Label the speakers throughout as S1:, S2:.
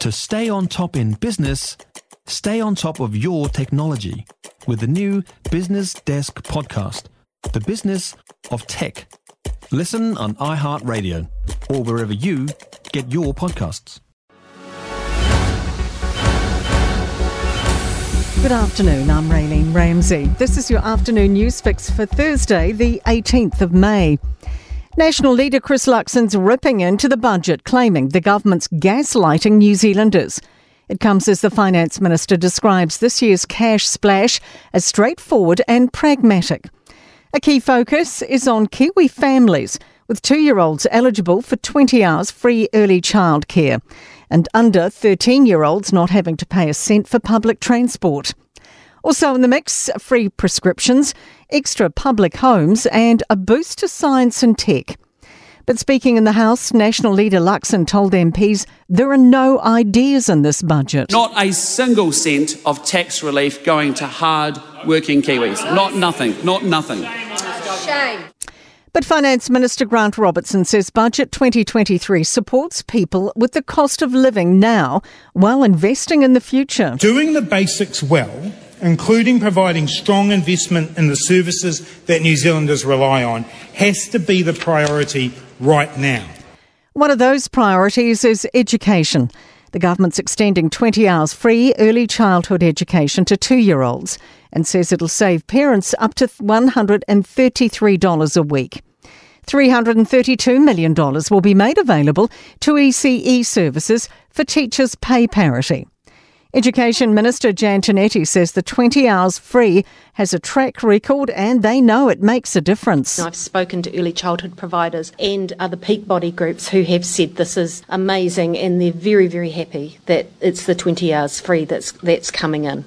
S1: To stay on top in business, stay on top of your technology with the new Business Desk podcast, The Business of Tech. Listen on iHeartRadio or wherever you get your podcasts.
S2: Good afternoon, I'm Raylene Ramsay. This is your afternoon news fix for Thursday, the 18th of May. National leader Chris Luxon's ripping into the budget, claiming the government's gaslighting New Zealanders. It comes as the finance minister describes this year's cash splash as straightforward and pragmatic. A key focus is on Kiwi families, with two year olds eligible for 20 hours free early childcare and under 13 year olds not having to pay a cent for public transport. Also in the mix, free prescriptions, extra public homes, and a boost to science and tech. But speaking in the House, National Leader Luxon told MPs there are no ideas in this budget.
S3: Not a single cent of tax relief going to hard working Kiwis. Not nothing. Not nothing.
S2: Shame. But Finance Minister Grant Robertson says Budget 2023 supports people with the cost of living now while investing in the future.
S4: Doing the basics well, including providing strong investment in the services that New Zealanders rely on, has to be the priority right now.
S2: One of those priorities is education. The government's extending 20 hours free early childhood education to two year olds and says it'll save parents up to $133 a week. $332 million will be made available to ECE services for teachers' pay parity. Education Minister Jan Tinetti says the 20 hours free has a track record and they know it makes a difference.
S5: I've spoken to early childhood providers and other peak body groups who have said this is amazing and they're very, very happy that it's the 20 hours free that's, that's coming in.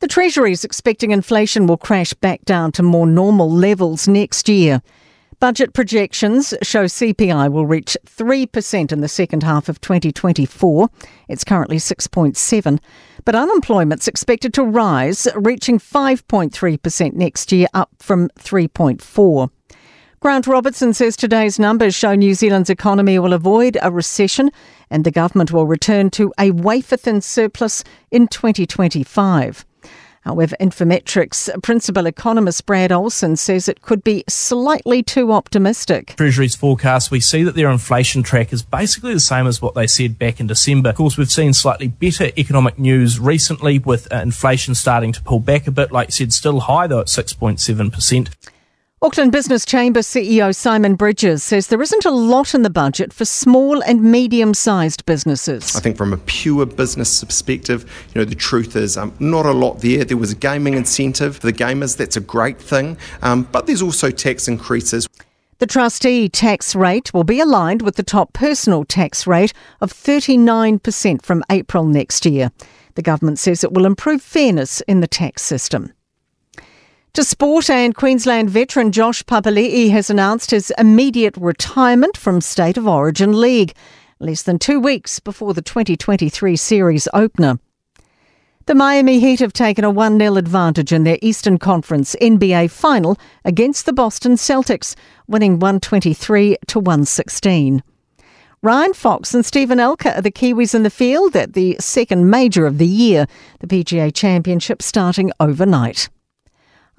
S2: The Treasury is expecting inflation will crash back down to more normal levels next year. Budget projections show CPI will reach 3% in the second half of 2024. It's currently 6.7, but unemployment's expected to rise, reaching 5.3% next year, up from 3.4. Grant Robertson says today's numbers show New Zealand's economy will avoid a recession and the government will return to a wafer thin surplus in 2025. However, Infometrics principal economist Brad Olson says it could be slightly too optimistic.
S6: Treasury's forecast, we see that their inflation track is basically the same as what they said back in December. Of course, we've seen slightly better economic news recently with uh, inflation starting to pull back a bit, like you said, still high though at 6.7%.
S2: Auckland Business Chamber CEO Simon Bridges says there isn't a lot in the budget for small and medium sized businesses.
S7: I think from a pure business perspective, you know, the truth is um, not a lot there. There was a gaming incentive for the gamers, that's a great thing, um, but there's also tax increases.
S2: The trustee tax rate will be aligned with the top personal tax rate of 39% from April next year. The government says it will improve fairness in the tax system. To sport and Queensland veteran Josh Papali'i has announced his immediate retirement from State of Origin League, less than two weeks before the 2023 series opener. The Miami Heat have taken a 1 0 advantage in their Eastern Conference NBA final against the Boston Celtics, winning 123 to 116. Ryan Fox and Steven Alker are the Kiwis in the field at the second major of the year, the PGA Championship starting overnight.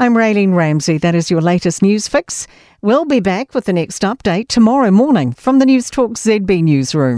S2: I'm Raylene Ramsay. That is your latest news fix. We'll be back with the next update tomorrow morning from the Newstalk ZB newsroom.